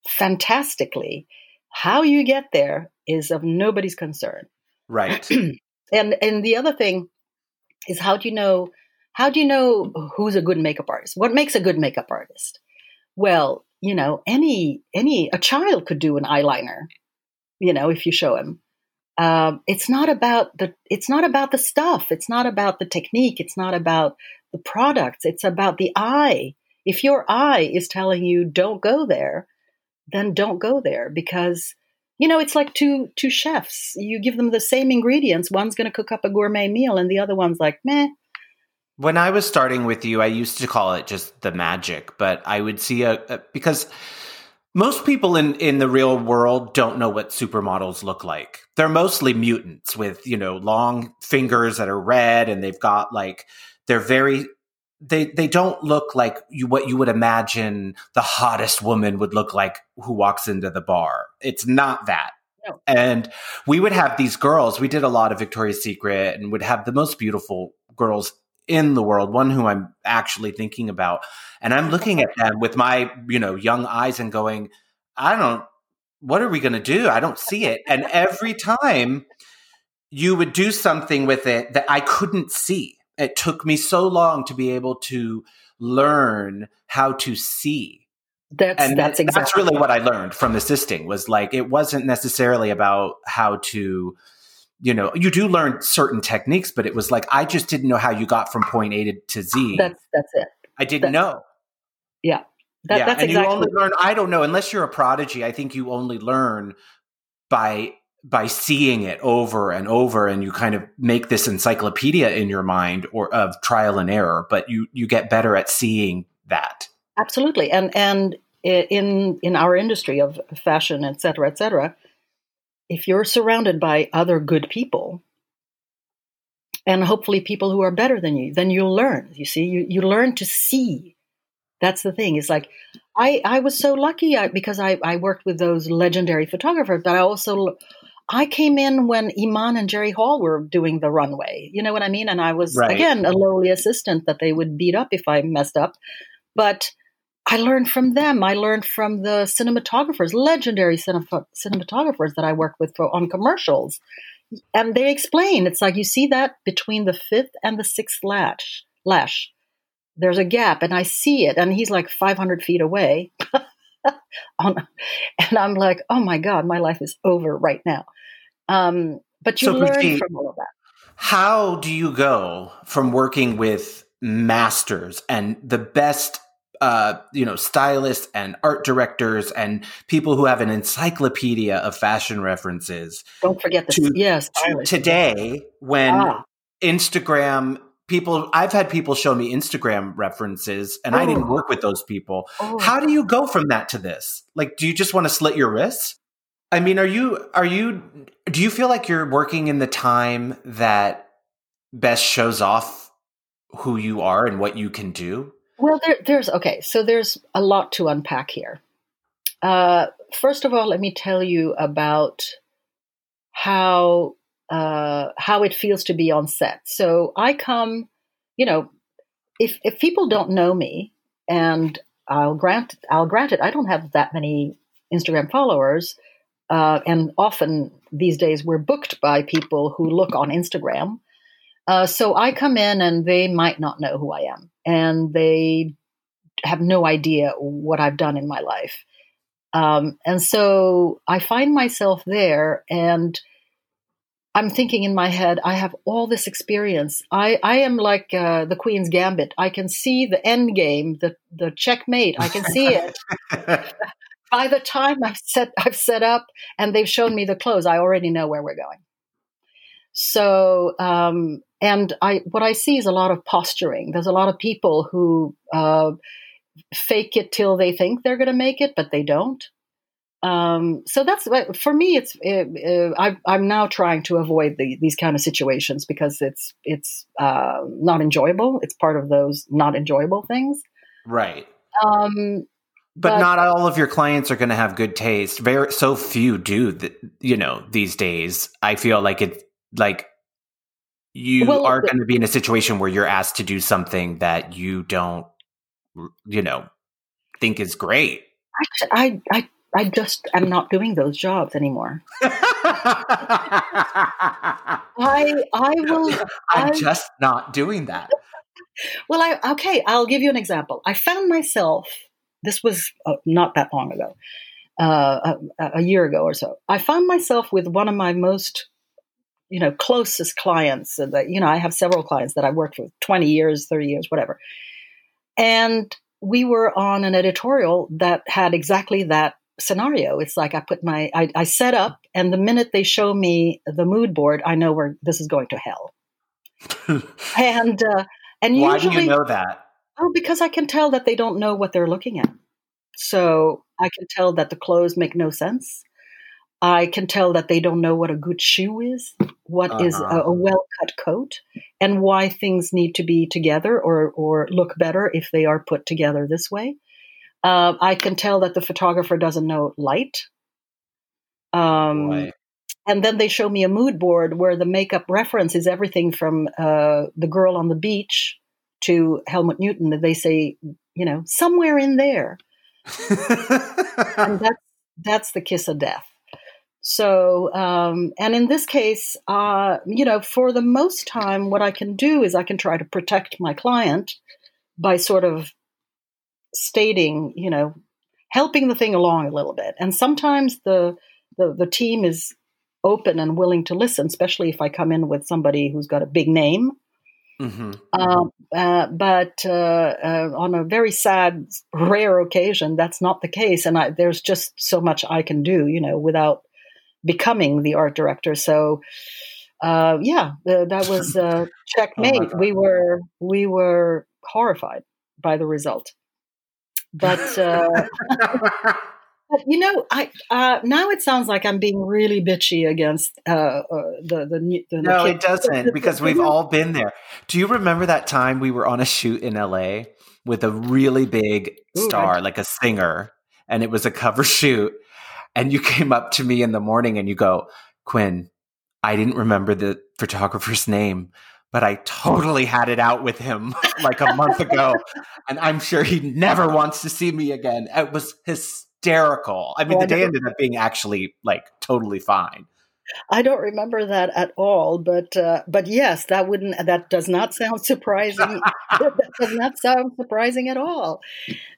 fantastically. How you get there is of nobody's concern. Right. and and the other thing is how do you know how do you know who's a good makeup artist? What makes a good makeup artist? Well you know any any a child could do an eyeliner you know if you show him um, it's not about the it's not about the stuff. It's not about the technique. It's not about the products. It's about the eye. If your eye is telling you don't go there then don't go there because you know it's like two two chefs. You give them the same ingredients. One's going to cook up a gourmet meal and the other one's like meh. When I was starting with you, I used to call it just the magic, but I would see a, a because most people in in the real world don't know what supermodels look like. They're mostly mutants with, you know, long fingers that are red and they've got like they're very they they don't look like you what you would imagine the hottest woman would look like who walks into the bar. It's not that. No. And we would have these girls. We did a lot of Victoria's Secret and would have the most beautiful girls in the world, one who I'm actually thinking about. And I'm looking at them with my, you know, young eyes and going, I don't, what are we going to do? I don't see it. And every time you would do something with it that I couldn't see, it took me so long to be able to learn how to see. that's And that's exactly that's really what I learned from assisting was like, it wasn't necessarily about how to, you know, you do learn certain techniques, but it was like, I just didn't know how you got from point A to, to Z. that's that's it I didn't know. that, that's and exactly you only learn. I don't know unless you're a prodigy. I think you only learn by by seeing it over and over, and you kind of make this encyclopedia in your mind or of trial and error. But you you get better at seeing that. absolutely and and in in our industry of fashion et cetera et cetera if you're surrounded by other good people and hopefully people who are better than you then you'll learn you see you, you learn to see that's the thing it's like i i was so lucky because i i worked with those legendary photographers but i also i came in when iman and jerry hall were doing the runway you know what i mean and i was Right. again a lowly assistant that they would beat up if i messed up but I learned from them. I learned from the cinematographers, legendary cinema- cinematographers that I work with for, on commercials. And they explain it's like you see that between the fifth and the sixth lash, lash. There's a gap, and I see it, and he's like 500 feet away. on, and I'm like, oh my God, my life is over right now. Um, but you So, learn Brigitte, from all of that. How do you go from working with masters and the best, uh, you know, stylists and art directors and people who have an encyclopedia of fashion references Don't forget this. to- yes, to today when Ah. Instagram people I've had people show me Instagram references and I didn't Oh. work with those people. Oh. How do you go from that to this? Like do you just want to slit your wrists? I mean, are you are you do you feel like you're working in the time that best shows off who you are and what you can do? Well, there, there's okay. So there's a lot to unpack here. Uh, first of all, let me tell you about how uh, how it feels to be on set. So I come, you know, if if people don't know me, and I'll grant I'll grant it, I don't have that many Instagram followers, uh, and often these days we're booked by people who look on Instagram. Uh, so I come in and they might not know who I am, and they have no idea what I've done in my life. Um, and so I find myself there, and I'm thinking in my head, I have all this experience. I, I am like uh, the Queen's Gambit. I can see the end game, the the checkmate. I can see it. By the time I've set I've set up and they've shown me the clothes, I already know where we're going. So, um, and I what I see is a lot of posturing. There's a lot of people who uh, fake it till they think they're going to make it, but they don't. Um, so that's for me. It's uh, uh, I, am now trying to avoid the, these kind of situations because it's it's uh, not enjoyable. It's part of those not enjoyable things. Right. Um, but, but, not all of your clients are going to have good taste. Very so few do. Th- you know, these days, I feel like it like you well, are going to be in a situation where you're asked to do something that you don't, you know, think is great. I, I, I just am not doing those jobs anymore. I I will. I'm I, just not doing that. Well, I okay. I'll give you an example. I found myself. This was uh, not that long ago, uh, a, a year ago or so. I found myself with one of my most, you know, closest clients. That you know, I have several clients that I've worked with twenty years, thirty years, whatever, and we were on an editorial that had exactly that scenario. It's like I put my, I, I, set up, and the minute they show me the mood board, I know where this is going to hell. and uh, and why usually, do you know that? Oh, because I can tell that they don't know what they're looking at. So I can tell that the clothes make no sense. I can tell that they don't know what a good shoe is, what uh-huh. is a, a well cut coat, and why things need to be together or or look better if they are put together this way. Uh, I can tell that the photographer doesn't know light. Um, and then they show me a mood board where the makeup reference is everything from uh, the girl on the beach to Helmut Newton. That they say, you know, somewhere in there, and that's that's the kiss of death. So, um, and in this case, uh, you know, for the most time, what I can do is I can try to protect my client by sort of stating, you know, helping the thing along a little bit. And sometimes the, the, the team is open and willing to listen, especially if I come in with somebody who's got a big name. Mm-hmm. Uh, uh, but uh, uh, on a very sad, rare occasion, that's not the case, and I, there's just so much I can do, you know, without becoming the art director. So, uh, yeah, that was oh checkmate. oh we were we were horrified by the result. But, uh, but you know, I uh, now it sounds like I'm being really bitchy against uh, uh the the, the no, it doesn't because we've all been there. Do you remember that time we were on a shoot in L.A. with a really big star, Ooh, like a singer, and it was a cover shoot, and you came up to me in the morning and you go, Quinn, I didn't remember the photographer's name but I totally had it out with him like a month ago. And I'm sure he never wants to see me again. It was hysterical. I mean, the day ended up being actually like totally fine. I don't remember that at all, but uh, but yes, that wouldn't that does not sound surprising. that does not sound surprising at all.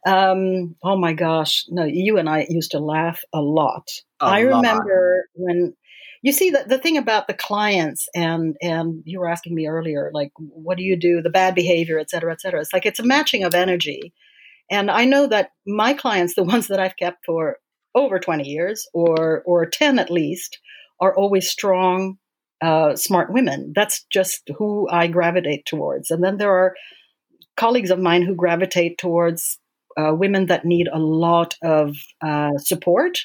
Um, oh my gosh, no, you and I used to laugh a lot. I remember when you see the, the thing about the clients and and you were asking me earlier like what do you do? The bad behavior et cetera et cetera. It's like it's a matching of energy. And i know that my clients the ones that i've kept for over 20 years or or 10 at least are always strong uh, smart women. That's just who i gravitate towards. And then there are colleagues of mine who gravitate towards uh, women that need a lot of uh, support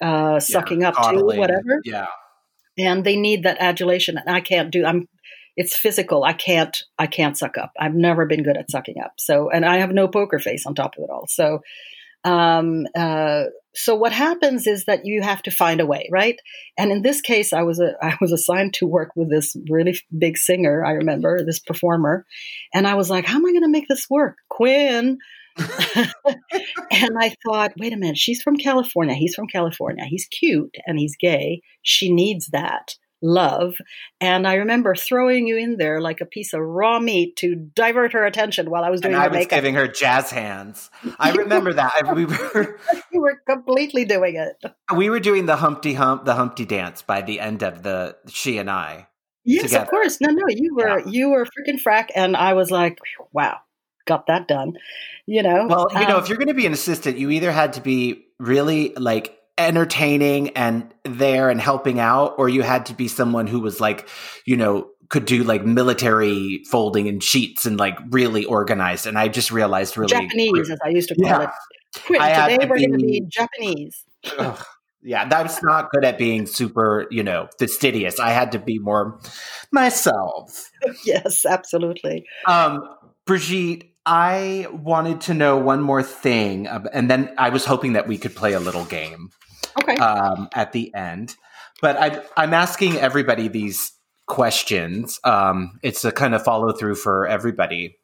uh, sucking yeah, up coddling. to whatever. Yeah. And they need that adulation. And I can't do, I'm, it's physical. I can't, I can't suck up. I've never been good at sucking up. So, and I have no poker face on top of it all. So, um, uh, so what happens is that you have to find a way, right? And in this case, I was a, I was assigned to work with this really big singer. I remember this performer, and I was like, "How am I going to make this work, Quinn?" and I thought, wait a minute, she's from California. He's from California. He's cute and he's gay. She needs that. love. And I remember throwing you in there like a piece of raw meat to divert her attention while I was doing and I was makeup. giving her jazz hands. I remember that. I, we were you were completely doing it. We were doing the Humpty Hump, the Humpty Dance by the end of the she and I. Yes, together. of course. No, no, you were yeah. you were freaking frack, and I was like, wow, got that done. You know. Well, you um, know, if you're going to be an assistant, you either had to be really like entertaining and there and helping out, or you had to be someone who was like, you know, could do like military folding and sheets and like really organized. And I just realized really Japanese, quick, as I used to call yeah, it. Quick, today we're going to be Japanese. Ugh, yeah, was not good at being super, you know, fastidious. I had to be more myself. yes, absolutely. Um, Brigitte, I wanted to know one more thing, and then I was hoping that we could play a little game okay. um, at the end. But I, I'm asking everybody these questions. Um, it's a kind of follow through for everybody.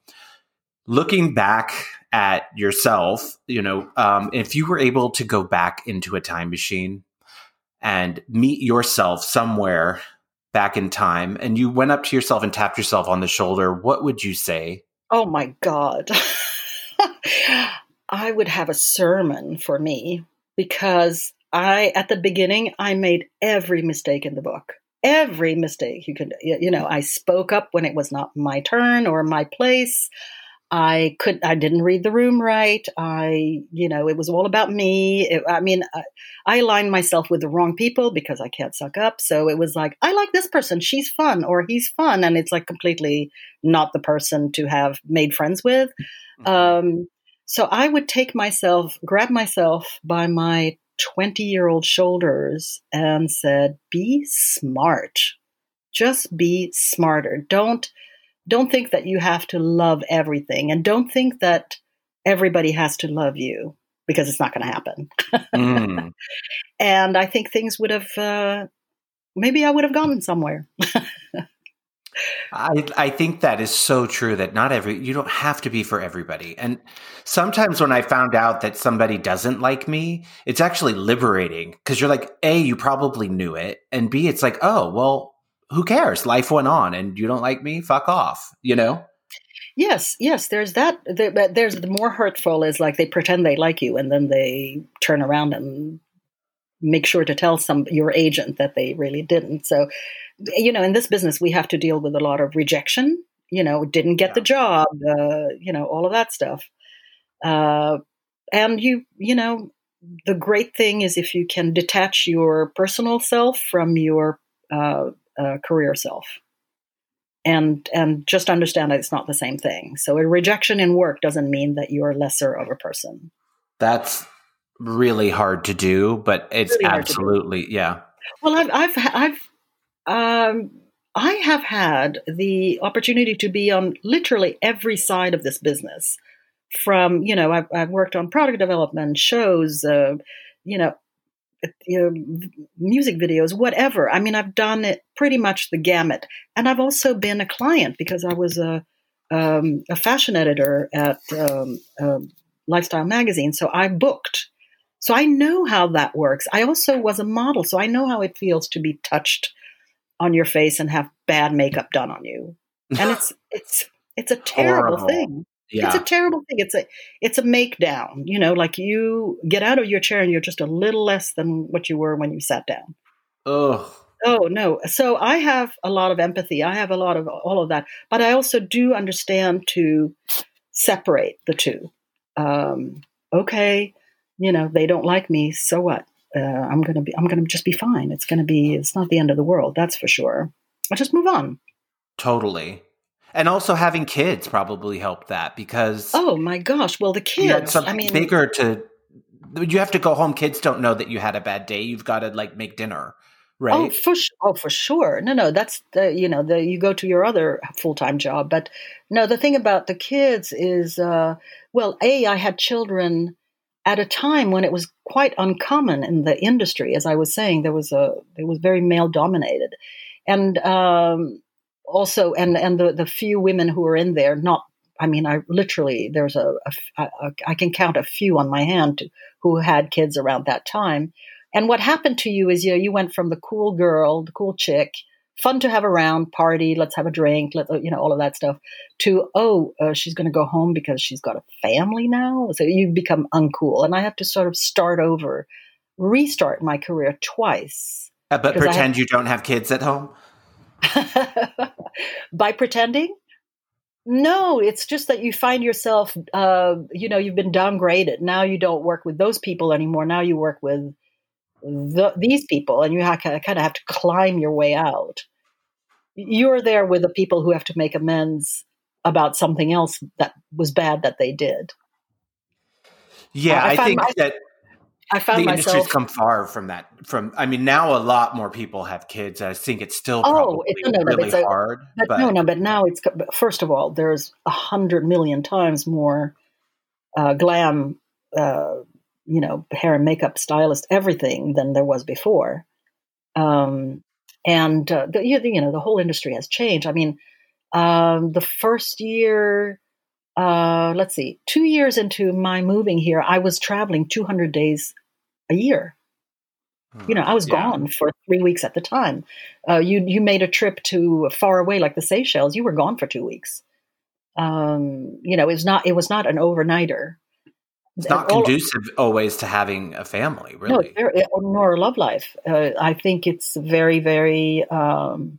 Looking back at yourself, you know, um, if you were able to go back into a time machine and meet yourself somewhere back in time, and you went up to yourself and tapped yourself on the shoulder, what would you say? Oh my God. I would have a sermon for me because I, at the beginning, I made every mistake in the book. Every mistake you could, you know, I spoke up when it was not my turn or my place. I could, I didn't read the room right. I, you know, it was all about me. It, I mean, I, I aligned myself with the wrong people because I can't suck up. So it was like, I like this person. She's fun or he's fun. And it's like completely not the person to have made friends with. Mm-hmm. Um, so I would take myself, grab myself by my 20 year old shoulders and said, be smart. Just be smarter. Don't, don't think that you have to love everything and don't think that everybody has to love you because it's not going to happen. mm. And I think things would have, uh, maybe I would have gone somewhere. I I think that is so true that not every you don't have to be for everybody. And sometimes when I found out that somebody doesn't like me, it's actually liberating because you're like, A, you probably knew it, and B, it's like, oh, well, who cares? Life went on and you don't like me, fuck off, you know? Yes, yes, there's that. There's the more hurtful is like they pretend they like you and then they turn around and make sure to tell some your agent that they really didn't. So you know, in this business, we have to deal with a lot of rejection. You know, didn't get yeah. the job. Uh, you know, all of that stuff. Uh, and you, you know, the great thing is if you can detach your personal self from your uh, uh, career self, and and just understand that it's not the same thing. So a rejection in work doesn't mean that you're lesser of a person. That's really hard to do, but it's really absolutely yeah. Well, I've I've I've um, I have had the opportunity to be on literally every side of this business. From you know, I've, I've worked on product development, shows, uh, you know, you know, music videos, whatever. I mean, I've done it pretty much the gamut, and I've also been a client because I was a um, a fashion editor at um, uh, Lifestyle Magazine, so I booked. So I know how that works. I also was a model, so I know how it feels to be touched on your face and have bad makeup done on you. And it's it's it's a terrible Horrible. thing. Yeah. It's a terrible thing. It's a it's a make down. You know, like you get out of your chair and you're just a little less than what you were when you sat down. Ugh. Oh no. So I have a lot of empathy. I have a lot of all of that, but I also do understand to separate the two. Um, okay, you know they don't like me, so what? uh, I'm going to be, I'm going to just be fine. It's going to be, it's not the end of the world. That's for sure. I'll just move on. Totally. And also having kids probably helped that because. Oh my gosh. Well, the kids, I mean, bigger to, you have to go home. Kids don't know that you had a bad day. You've got to like make dinner. Right. Oh, for oh, for sure. No, no, that's the you know the you go to your other full time job, but no, the thing about the kids is, uh, well, a I had children at a time when it was quite uncommon in the industry. As I was saying, there was a it was very male dominated, and um, also and and the the few women who were in there, not I mean, I literally there's a, a, a I can count a few on my hand to, who had kids around that time. And what happened to you is you know, you went from the cool girl, the cool chick, fun to have around, party, let's have a drink, let you know all of that stuff. To oh, uh, she's going to go home because she's got a family now, so you become uncool, and I have to sort of start over, restart my career twice. Uh, but pretend you don't have kids at home. By pretending? No, it's just that you find yourself, uh, you know, you've been downgraded. Now you don't work with those people anymore. Now you work with the, these people, and you have, kind of have to climb your way out. You're there with the people who have to make amends about something else that was bad that they did. Yeah, I, I think that I found the myself industry's come far from that. From I mean, now a lot more people have kids. I think it's still oh, probably it's, no, no, really a, hard. But, but, no, no, but now it's first of all, there's a hundred million times more uh, glam uh, you know, hair and makeup stylist, everything than there was before. Um, and uh, the, you know, the whole industry has changed. I mean, um, the first year, uh, let's see, two years into my moving here, I was traveling 200 days a year. You know, I was Yeah. gone for three weeks at the time. Uh, you you made a trip to far away like the Seychelles. You were gone for two weeks. Um, you know, it was not it was not an overnighter. It's not All- conducive always to having a family, really. it's very, nor a love life. Uh, I think it's very, very. Um,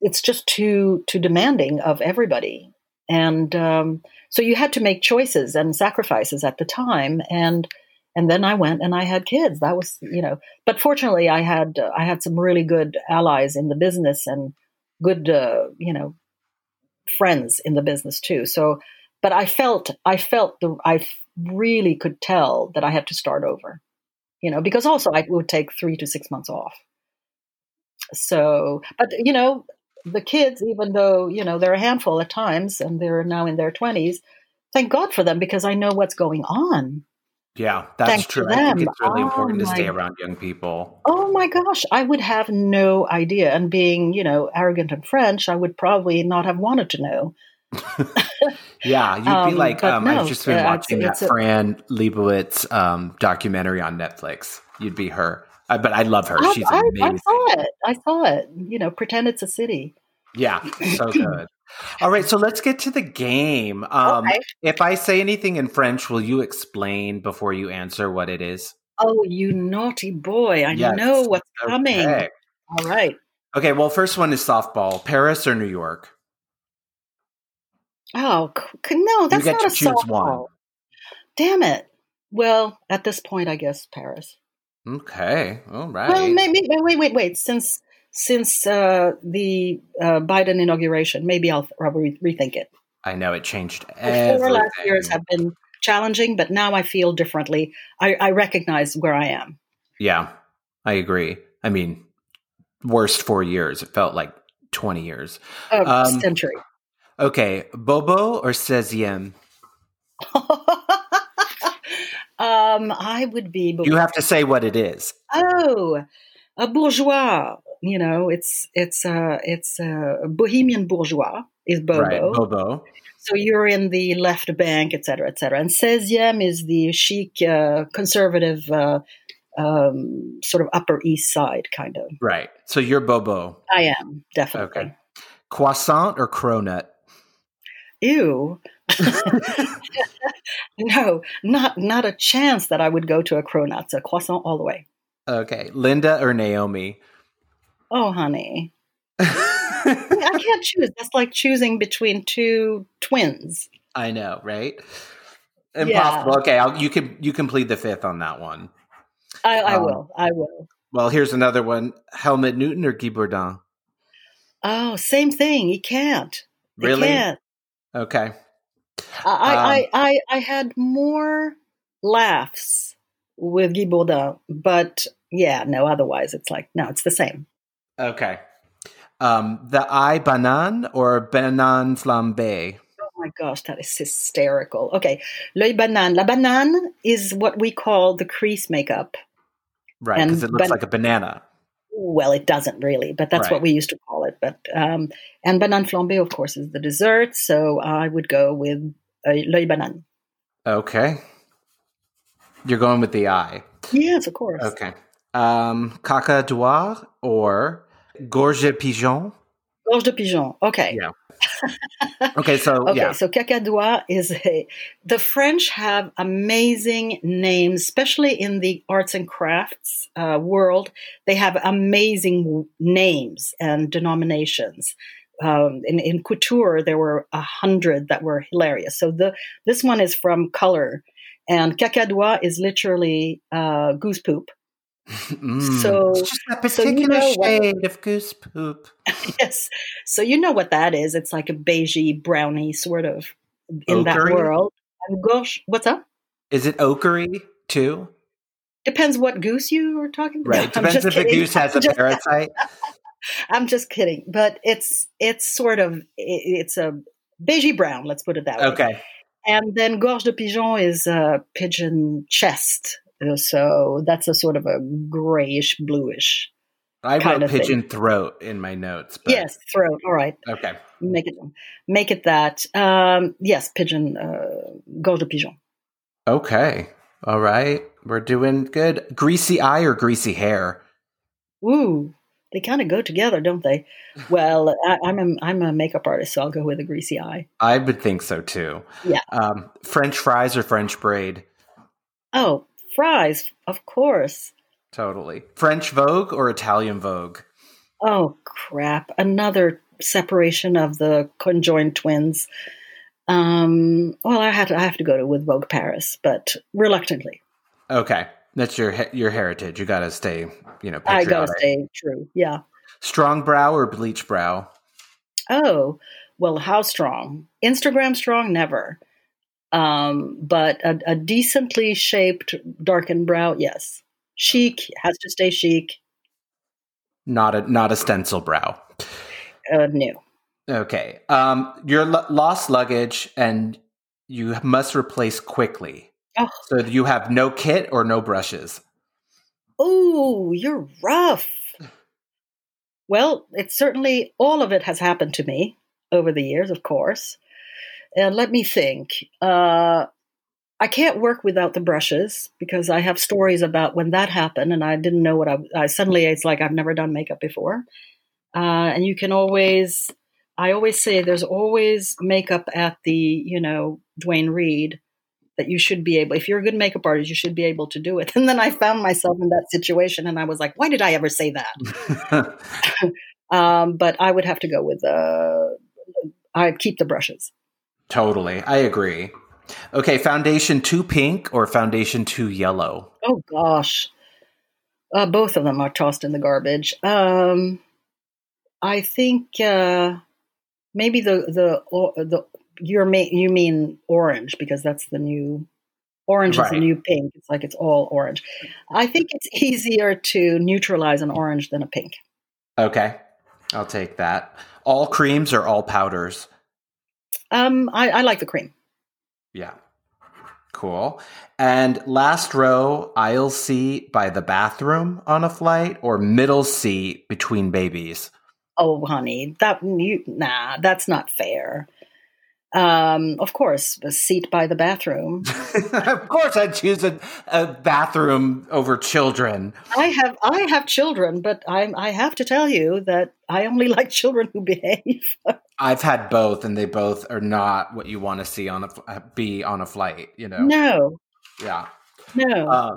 it's just too too demanding of everybody, and um, so you had to make choices and sacrifices at the time, and and then I went and I had kids. That was you know, but fortunately, I had uh, I had some really good allies in the business and good uh, you know friends in the business too. So, but I felt I felt the I really could tell that I had to start over, you know, because also I would take three to six months off. So, but you know, the kids, even though you know they're a handful at times and they're now in their twenties, thank God for them because I know what's going on. Yeah, that's Thanks true. I think it's really Oh, important to my- stay around young people. Oh my gosh, I would have no idea. And being, you know, arrogant and French, I would probably not have wanted to know. Yeah, you'd be Um, like, um, no, I've just been uh, watching it's that Fran Lebowitz um, documentary on Netflix. You'd be her. Uh, but I love her. I, She's I, I amazing. saw it. I saw it. You know, pretend it's a city. Yeah, so good. All right, so let's get to the game. Um, Okay. If I say anything in French, will you explain before you answer what it is? Oh, you naughty boy. I Yes. know what's coming. All right. Okay, well, first one is softball. Paris or New York? Oh, no, that's get not to a choose softball. one. Damn it. Well, at this point, I guess Paris. Okay, all right. Well, maybe. Wait, wait, wait. Since since uh, the uh, Biden inauguration, maybe I'll, re- rethink it. I know it changed The four last years have been challenging, but now I feel differently. I, I recognize where I am. Yeah, I agree. I mean, worst four years. It felt like 20 years. A Um, century. Okay, Bobo or 16 um, I would be. You have to say what it is. oh, a bourgeois. You know, it's it's uh, it's uh, bohemian bourgeois is bobo. Right, Bobo. So you're in the left bank, et cetera, et cetera. And 16e is the chic, uh, conservative, uh, um, sort of Upper East Side kind of. Right. So you're Bobo. I am definitely. Okay. Croissant or cronut? Ew. no, not not a chance that I would go to a cronut. A croissant all the way. Okay. Linda or Naomi? Oh, honey. I can't choose. That's like choosing between two twins. I know, right? Impossible. Okay, I'll, you can you can plead the fifth on that one. I, I Um, will. I will. Well, here's another one: Helmut Newton or Guy Bourdin? Oh, same thing. He can't. Really? can't. Okay. I, Um, I, I, I had more laughs with Guy Bourdin, but yeah, no, otherwise it's like, no, it's the same. Okay. Um, the eye banane or banane flambé? Oh my gosh, that is hysterical. Okay, l'œil banane. La banane is what we call the crease makeup. Right, because it looks ban- like a banana. Well, it doesn't really, but that's Right. what we used to call it. But um, and banane flambe, of course, is the dessert. So I would go with uh, l'œil banane. Okay. You're going with the eye. Yes, of course. Okay. Um, caca d'oie or Gorge de Pigeon? Gorge de Pigeon. Okay. Yeah. okay, so okay, yeah. so caca d'oie is a. The French have amazing names, especially in the arts and crafts uh, world. They have amazing names and denominations. Um, in, in couture, there were a hundred that were hilarious. So the this one is from color, and caca d'oie is literally uh, goose poop. Mm, So- it's just a so you particular know what- shade of goose poop. yes. So you know what that is. It's like a beigey, browny sort of in that world. And gosh, what's up? Is it ochre too? Depends what goose you were talking about. Right. I'm Depends just if the kidding. goose has a I'm just- parasite. I'm just kidding. But it's it's sort of it's a beigey brown. Let's put it that way. Okay. And then gorge de pigeon is a pigeon chest. So that's a sort of a grayish bluish. I kind wrote of thing. pigeon throat in my notes. But, yes, throat. All right. Okay. Make it make it that. Um, yes, pigeon uh, gorge de pigeon. Okay. All right. We're doing good. Greasy eye or greasy hair? Ooh, they kind of go together, don't they? Well, I, I'm a I'm a makeup artist, so I'll go with a greasy eye. I would think so too. Yeah. Um, French fries or French braid? Oh, fries, of course. Totally. French Vogue or Italian Vogue? Oh crap! Another separation of the conjoined twins. Um, well, I have to I have to go to with Vogue Paris, but reluctantly. Okay. That's your your heritage. You got to stay, you know, I gotta stay true. Yeah. Strong brow or bleach brow? Oh, well, how strong? Instagram strong? Never. Um, but a, a decently shaped darkened brow, yes. Chic has to stay chic. Not a not a stencil brow. Uh, new. Okay. Um, your lo- lost luggage and you must replace quickly. Oh. So you have no kit or no brushes. Oh, you're rough. Well, it's certainly all of it has happened to me over the years, of course. And let me think. Uh, I can't work without the brushes because I have stories about when that happened, and I didn't know what I, I suddenly it's like I've never done makeup before. Uh, and you can always, I always say, there's always makeup at the you know Duane Reade that you should be able. If you're a good makeup artist, you should be able to do it. And then I found myself in that situation, and I was like, why did I ever say that? Um, but I would have to go with uh, I'd keep the brushes. Totally. I agree. Okay, foundation too pink or foundation too yellow? Oh gosh, uh, both of them are tossed in the garbage. Um, I think uh, maybe the the or, the you ma- you mean orange because that's the new orange is Right. the new pink. It's like it's all orange. I think it's easier to neutralize an orange than a pink. Okay. I'll take that. All creams or all powders? Um, I, I like the cream. Yeah. Cool. And last row, aisle seat by the bathroom on a flight or middle seat between babies? Oh, honey, that you nah, that's not fair. Um, of course, a seat by the bathroom. of course, I'd choose a, a bathroom over children. I have I have children, but I I have to tell you that I only like children who behave. I've had both, and they both are not what you want to see on a be on a flight. You know, No, yeah. no, Um,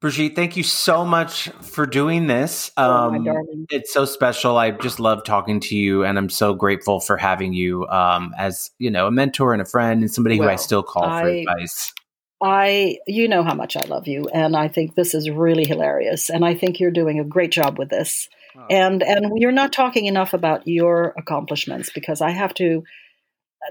Brigitte, thank you so much for doing this. Oh, Um, darling. it's so special. I just love talking to you, and I'm so grateful for having you um, as you know a mentor and a friend, and somebody who I still call for advice. I you know how much I love you, and I think this is really hilarious, and I think you're doing a great job with this. Oh. And and you're not talking enough about your accomplishments because I have to.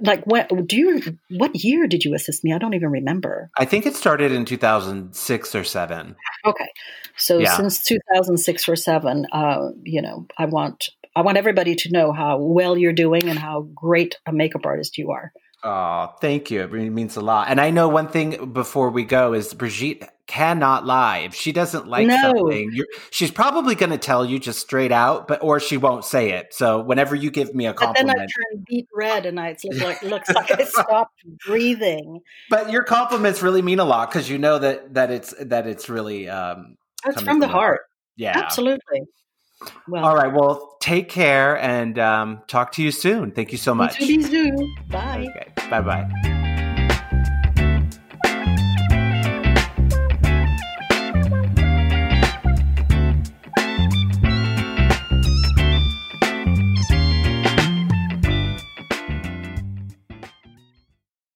Like, when do you? What year did you assist me? I don't even remember. I think it started in 2006 or seven. Okay, so Yeah. since 2006 or seven, uh, you know, I want I want everybody to know how well you're doing and how great a makeup artist you are. Oh, thank you. It means a lot. And I know one thing before we go is Brigitte cannot lie. If she doesn't like No. something, you're, she's probably going to tell you just straight out, but or she won't say it. So whenever you give me a But then I compliment, turn beet red, and I, it's look like looks like I stopped breathing. but your compliments really mean a lot because you know that that it's that it's really um, It's from the from the heart. yeah. Absolutely. Well, All right. Well, take care and um, talk to you soon. Thank you so much. Bye. Okay. Bye bye.